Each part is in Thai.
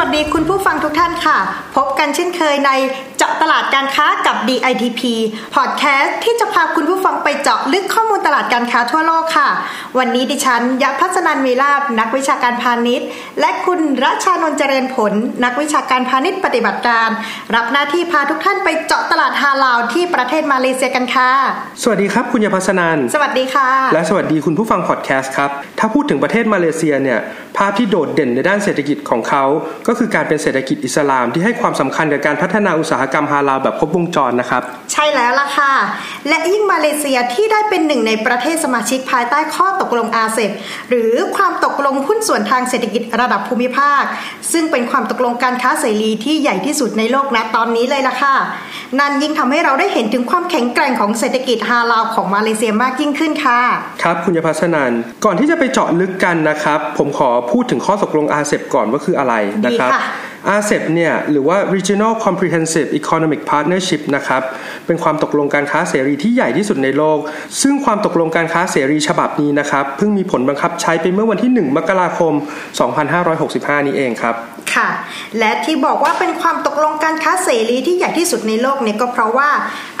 วัสดีคุณผู้ฟังทุกท่านค่ะ พบกันเช่นเคยในเจาะตลาดการค้ากับ DITP พอดแคสต์ที่จะพาคุณผู้ฟังไปเจาะลึกข้อมูลตลาดการค้าทั่วโลกค่ะ วันนี้ดิฉันยักษ์พัฒนันมีลาบนักวิชาการพาณิชย์ และคุณรัชานนท์เจริญผล นักวิชาการพาณิชย์ปฏิบัติการ รับหน้าที่พาทุกท่านไปเจาะตลาดฮาลาลที่ประเทศมาเลเซียกันค่ะ สวัสดีครับคุณยพัสนันสวัสดีค่ะ และสวัสดีคุณผู้ฟังพอดแคสต์ครับถ้าพูดถึงประเทศมาเลเซียเนี่ยภาพที่โดดเด่นในด้านเศรษฐกิจของเขาก็คือการเป็นเศรษฐกิจอิสลามที่ให้ความสำคัญกับการพัฒนาอุตสาหกรรมฮาลาลแบบครบวงจรนะครับ ใช่แล้วล่ะค่ะ และยิ่งมาเลเซียที่ได้เป็นหนึ่งในประเทศสมาชิกภายใต้ข้อตกลงอาเซบหรือความตกลงหุ้นส่วนทางเศรษฐกิจระดับภูมิภาค ซึ่งเป็นความตกลงการค้าเสรีที่ใหญ่ที่สุดในโลกณตอนนี้เลยล่ะค่ะ นั่นยิ่งทำให้เราได้เห็นถึงความแข็งแกร่งของเศรษฐกิจฮาลาลของมาเลเซียมากยิ่งขึ้นค่ะ ครับคุณยพัสนันก่อนที่จะไปเจาะลึกกันนะครับ ผมขอพูดถึงข้อตกลงอาเซบก่อนว่าคืออะไรนะครับ อาเซเนี่ยหรือว่า Regional Comprehensive Economic Partnership นะครับเป็นความตกลงการค้าเสรีที่ใหญ่ที่สุดในโลก ซึ่งความตกลงการค้าเสรีฉบับนี้นะครับเพิ่งมีผลบังคับใช้ไปเมื่อวันที่ 1 มกราคม 2565 นี้เองครับค่ะ และที่บอกว่าเป็นความตกลงการค้าเสรีที่ใหญ่ที่สุดในโลกเนี่ยก็เพราะว่า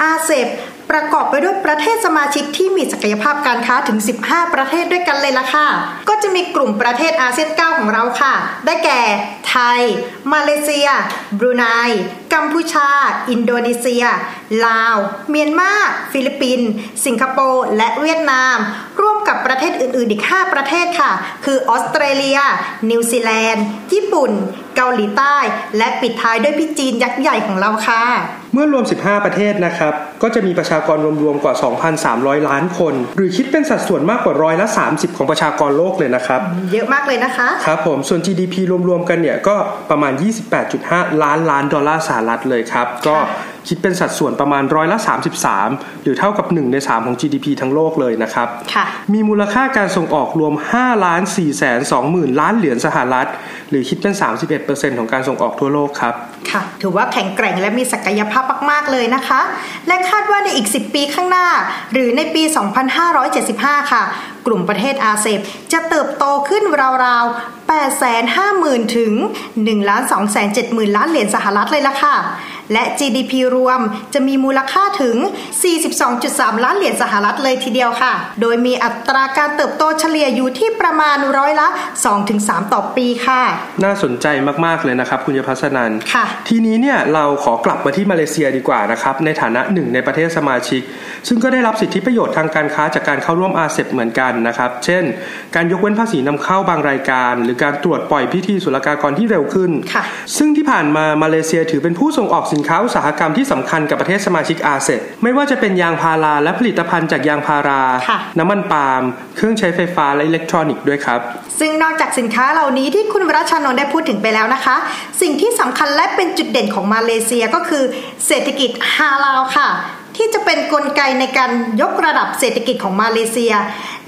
อาเซบประกอบไปด้วยประเทศสมาชิกที่มีศักยภาพการค้าถึง 15 ประเทศด้วยกันเลยล่ะค่ะ ก็จะมีกลุ่มประเทศอาเซียน 9 ของเราค่ะ ได้แก่ ไทย มาเลเซีย บรูไนกัมพูชา อินโดนีเซีย ลาว เมียนมา ฟิลิปปินส์สิงคโปร์ และเวียดนาม ร่วมกับประเทศอื่น ๆ อีก 5 ประเทศค่ะ คือออสเตรเลีย นิวซีแลนด์ ญี่ปุ่น เกาหลีใต้ และปิดท้ายด้วยพี่จีนยักษ์ใหญ่ของเราค่ะ เมื่อรวม 15 ประเทศนะครับ ก็จะมีประชากรรวม ๆ กว่า 2,300 ล้านคน หรือคิดเป็นสัดส่วนมากกว่าร้อยละ 30 ของประชากรโลกเลยนะครับ เยอะมากเลยนะคะ ครับผม ส่วน GDP รวม ๆ กันเนี่ยก็ประมาณ 28.5 ล้านล้านดอลลาร์สหรัฐเลยครับ ก็คิดเป็นสัดส่วนประมาณร้อยละ 33 หรือเท่ากับ 1 ใน 3 ของ GDP ทั้งโลกเลยนะครับค่ะมีมูลค่าการส่งออกรวม5ล้าน4แสน2หมื่นล้านเหรียญสหรัฐ หรือคิดเป็น 31%ของการส่งออกทั่วโลกครับค่ะ ถือว่าแข็งแกร่งและมีศักยภาพมาก ๆ เลยนะคะ และคาดว่าในอีก 10 ปีข้างหน้า หรือในปี 2575 ค่ะ กลุ่มประเทศอาเซบจะเติบโตขึ้นราวๆ 850,000 ถึง 1 2 7 0 0 0 ล้านเหรียญสหรัฐเลยล่ะค่ะ และ GDP รวมจะมีมูลค่าถึง 42.3 ล้านเหรียญสหรัฐเลยทีเดียวค่ะ โดยมีอัตราการเติบโตเฉลี่ยอยู่ที่ประมาณร้อยละ 2-3 ต่อปีค่ะ น่าสนใจมากๆเลยนะครับ คุณยพัสนันค่ะ ทีนี้เนี่ยเราขอกลับมาที่มาเลเซียดีกว่านะครับ ในฐานะหนึ่งในประเทศสมาชิก ซึ่งก็ได้รับสิทธิประโยชน์ทางการค้าจากการเข้าร่วมอาเซบเหมือนกันนะครับ เช่น การยกเว้นภาษีนำเข้าบางรายการ หรือการตรวจปล่อยพิธีศุลกากรที่เร็วขึ้นค่ะซึ่งที่ผ่านมามาเลเซียถือเป็นผู้ส่งออกสินค้าอุตสาหกรรมที่สำคัญกับประเทศสมาชิกอาเซบไม่ว่าจะเป็นยางพาราและผลิตภัณฑ์จากยางพาราค่ะน้ำมันปาล์มเครื่องใช้ไฟฟ้าและอิเล็กทรอนิกส์ด้วยครับ ซึ่งนอกจากสินค้าเหล่านี้ที่คุณวรชานนท์ได้พูดถึงไปแล้วนะคะ สิ่งที่สำคัญและเป็นจุดเด่นของมาเลเซียก็คือ เศรษฐกิจฮาลาลค่ะ ที่จะเป็นนกลไกในการยกระดับเศรษฐกิจของมาเลเซีย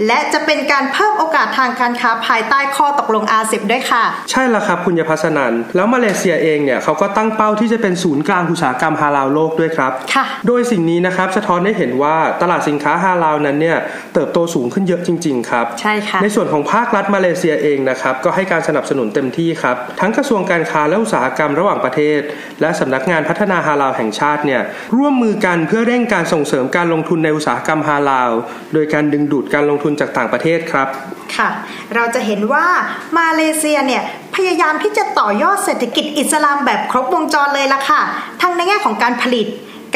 และจะเป็นการเพิ่มโอกาสทางการค้าภายใต้ข้อตกลงอาเซียด้วยค่ะ ใช่แล้วครับคุณยพัสนันแล้วมาเลเซียเองเนี่ยเขาก็ตั้งเป้าที่จะเป็นศูนย์กลางอุตสาหกรรมฮาลาลโลกด้วยครับค่ะโดยสิ่งนี้นะครับสะท้อนให้เห็นว่าตลาดสินค้าฮาลาลนั้นเนี่ยเติบโตสูงขึ้นเยอะจริง ๆ ครับใช่ค่ะในส่วนของภาครัฐมาเลเซียเองนะครับก็ให้การสนับสนุนเต็มที่ครับทั้งกระทรวงการค้าและอุตสาหกรรมระหว่างประเทศ และสำนักงานพัฒนาฮาลาลแห่งชาติเนี่ยร่วมมือกันเพื่อเร่งการส่งเสริมการลงทุนในอุตสาหกรรมฮาลาล โดยการดึงดูดการลงทุนจากต่างประเทศครับ ค่ะ เราจะเห็นว่ามาเลเซียเนี่ยพยายามที่จะต่อยอดเศรษฐกิจอิสลามแบบครบวงจรเลยล่ะค่ะ ทั้งในแง่ของการผลิต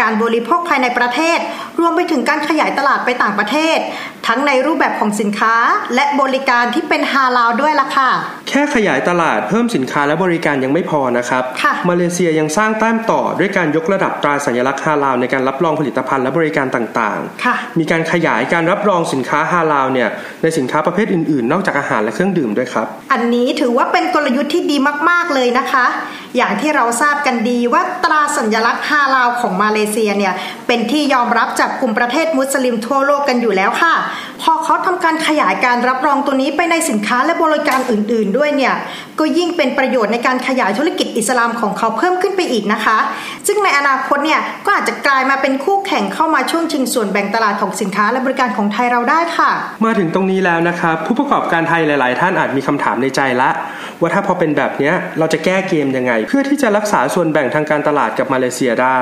การบริโภคภายในประเทศ รวมไปถึงการขยายตลาดไปต่างประเทศททั้งในรูปแบบของสินค้าและบริการที่เป็นฮาลาลด้วยล่ะค่ะ แค่ขยายตลาดเพิ่มสินค้าและบริการยังไม่พอนะครับค่ะมาเลเซียยังสร้างแต้มต่อด้วยการยกระดับตราสัญลักษณ์ฮาลาลในการรับรองผลิตภัณฑ์และบริการต่างค่ะๆมีการขยายการรับรองสินค้าฮาลาลเนี่ยในสินค้าประเภทอื่นๆ นอกจากอาหารและเครื่องดื่มด้วยครับ อันนี้ถือว่าเป็นกลยุทธ์ที่ดีมากๆเลยนะคะ อย่างที่เราทราบกันดีว่าตราสัญลักษณ์ฮาลาลของมาเลเซียเนี่ยเป็นที่ยอมรับจากกลุ่มประเทศมุสลิมทั่วโลกกันอยู่แล้วค่ะ พอเขาทำการขยายการรับรองตัวนี้ไปในสินค้าและบริการอื่น ๆ ด้วยเนี่ยก็ยิ่งเป็นประโยชน์ในการขยายธุรกิจอิสลามของเขาเพิ่มขึ้นไปอีกนะคะ ซึ่งในอนาคตเนี่ยก็อาจจะกลายมาเป็นคู่แข่งเข้ามาช่วงชิงส่วนแบ่งตลาดของสินค้าและบริการของไทยเราได้ค่ะ มาถึงตรงนี้แล้วนะครับผู้ประกอบการไทยหลาย ๆ ท่านอาจมีคำถามในใจละ ว่าถ้าพอเป็นแบบนี้เราจะแก้เกมยังไง เพื่อที่จะรักษาส่วนแบ่งทางการตลาดกับมาเลเซียได้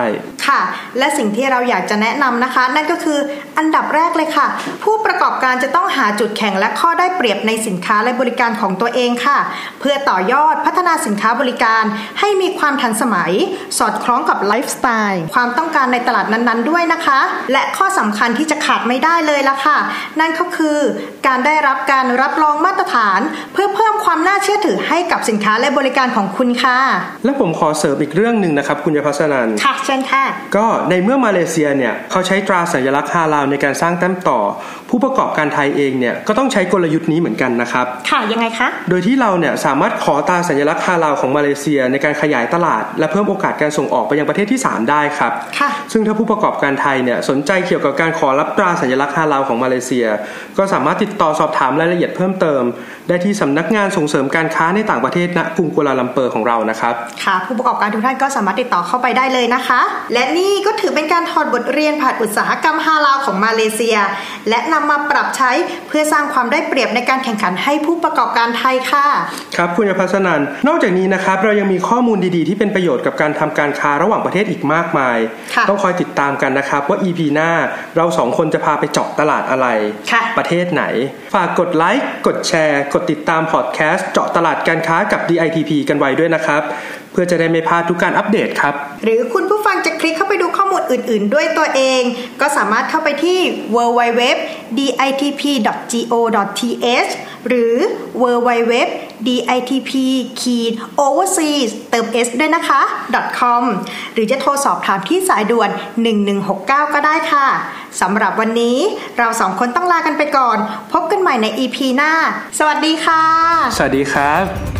ค่ะ และสิ่งที่เราอยากจะแนะนำนะคะ นั่นก็คืออันดับแรกเลยค่ะ ผู้ประกอบการจะต้องหาจุดแข็งและข้อได้เปรียบในสินค้าและบริการของตัวเองค่ะ เพื่อต่อยอดพัฒนาสินค้าบริการ ให้มีความทันสมัย สอดคล้องกับไลฟ์สไตล์ความต้องการในตลาดนั้นๆ ด้วยนะคะ และข้อสำคัญที่จะขาดไม่ได้เลยละค่ะ นั่นก็คือ การได้รับการรับรองมาตรฐาน เพื่อเพิ่มความน่าเชื่อถือให้กับสินค้าและบริการของคุณค่ะ และผมขอเสริมอีกเรื่องหนึ่งนะครับ คุณยพัสนันค่ะเชิญค่ะก็ในเมื่อมาเลเซียเนี่ยเขาใช้ตราสัญลักษณ์ฮาลาลในการสร้างแต้มต่อ ผู้ประกอบการไทยเองเนี่ยก็ต้องใช้กลยุทธ์นี้เหมือนกันนะครับ ค่ะยังไงคะ โดยที่เราเนี่ยสามารถขอตราสัญลักษณ์ฮาลาลของมาเลเซียในการขยายตลาด และเพิ่มโอกาสการส่งออกไปยังประเทศที่ 3 ได้ครับค่ะซึ่งถ้าผู้ประกอบการไทยเนี่ยสนใจเกี่ยวกับการขอรับตราสัญลักษณ์ฮาลาลของมาเลเซีย ก็สามารถติดต่อสอบถามรายละเอียดเพิ่มเติม ได้ที่สำนักงานส่งเสริมการค้าในต่างประเทศณกรุงกัวลาลัมเปอร์ของเรานะครับค่ะ ผู้ประกอบการทุกท่านก็สามารถติดต่อเข้าไปได้เลยนะคะและนี่ก็ถือเป็นการถอดบทเรียนผ่านอุตสาหกรรมฮาลาลของมาเลเซีย และนำมาปรับใช้เพื่อสร้างความได้เปรียบในการแข่งขันให้ผู้ประกอบการไทยค่ะ ครับคุณยพัสนันนอกจากนี้นะครับเรายังมีข้อมูลดีๆ ที่เป็นประโยชน์กับการทำการค้าระหว่างประเทศอีกมากมายค่ะต้องคอยติดตามกันนะครับว่า EP หน้าเราสองคนจะพาไปเจาะตลาดอะไรค่ะประเทศไหน ฝากกดไลค์กดแชร์ กดติดตามพอดแคสต์เจาะตลาดการค้ากับ DITP กันไว้ด้วยนะครับเพื่อจะได้ไม่พลาดทุกการอัปเดตครับ หรือคุณผู้ฟังจะคลิกเข้าไปดูข้อมูลอื่น ๆ ด้วยตัวเอง ก็สามารถเข้าไปที่ www.ditp.go.th หรือ www.ditp-overseas เติม s ด้วยนะคะ .com หรือจะโทรสอบถามที่สายด่วน 1169 ก็ได้ค่ะ สำหรับวันนี้เราสองคนต้องลากันไปก่อน พบกันใหม่ใน EP หน้า สวัสดีค่ะ สวัสดีครับ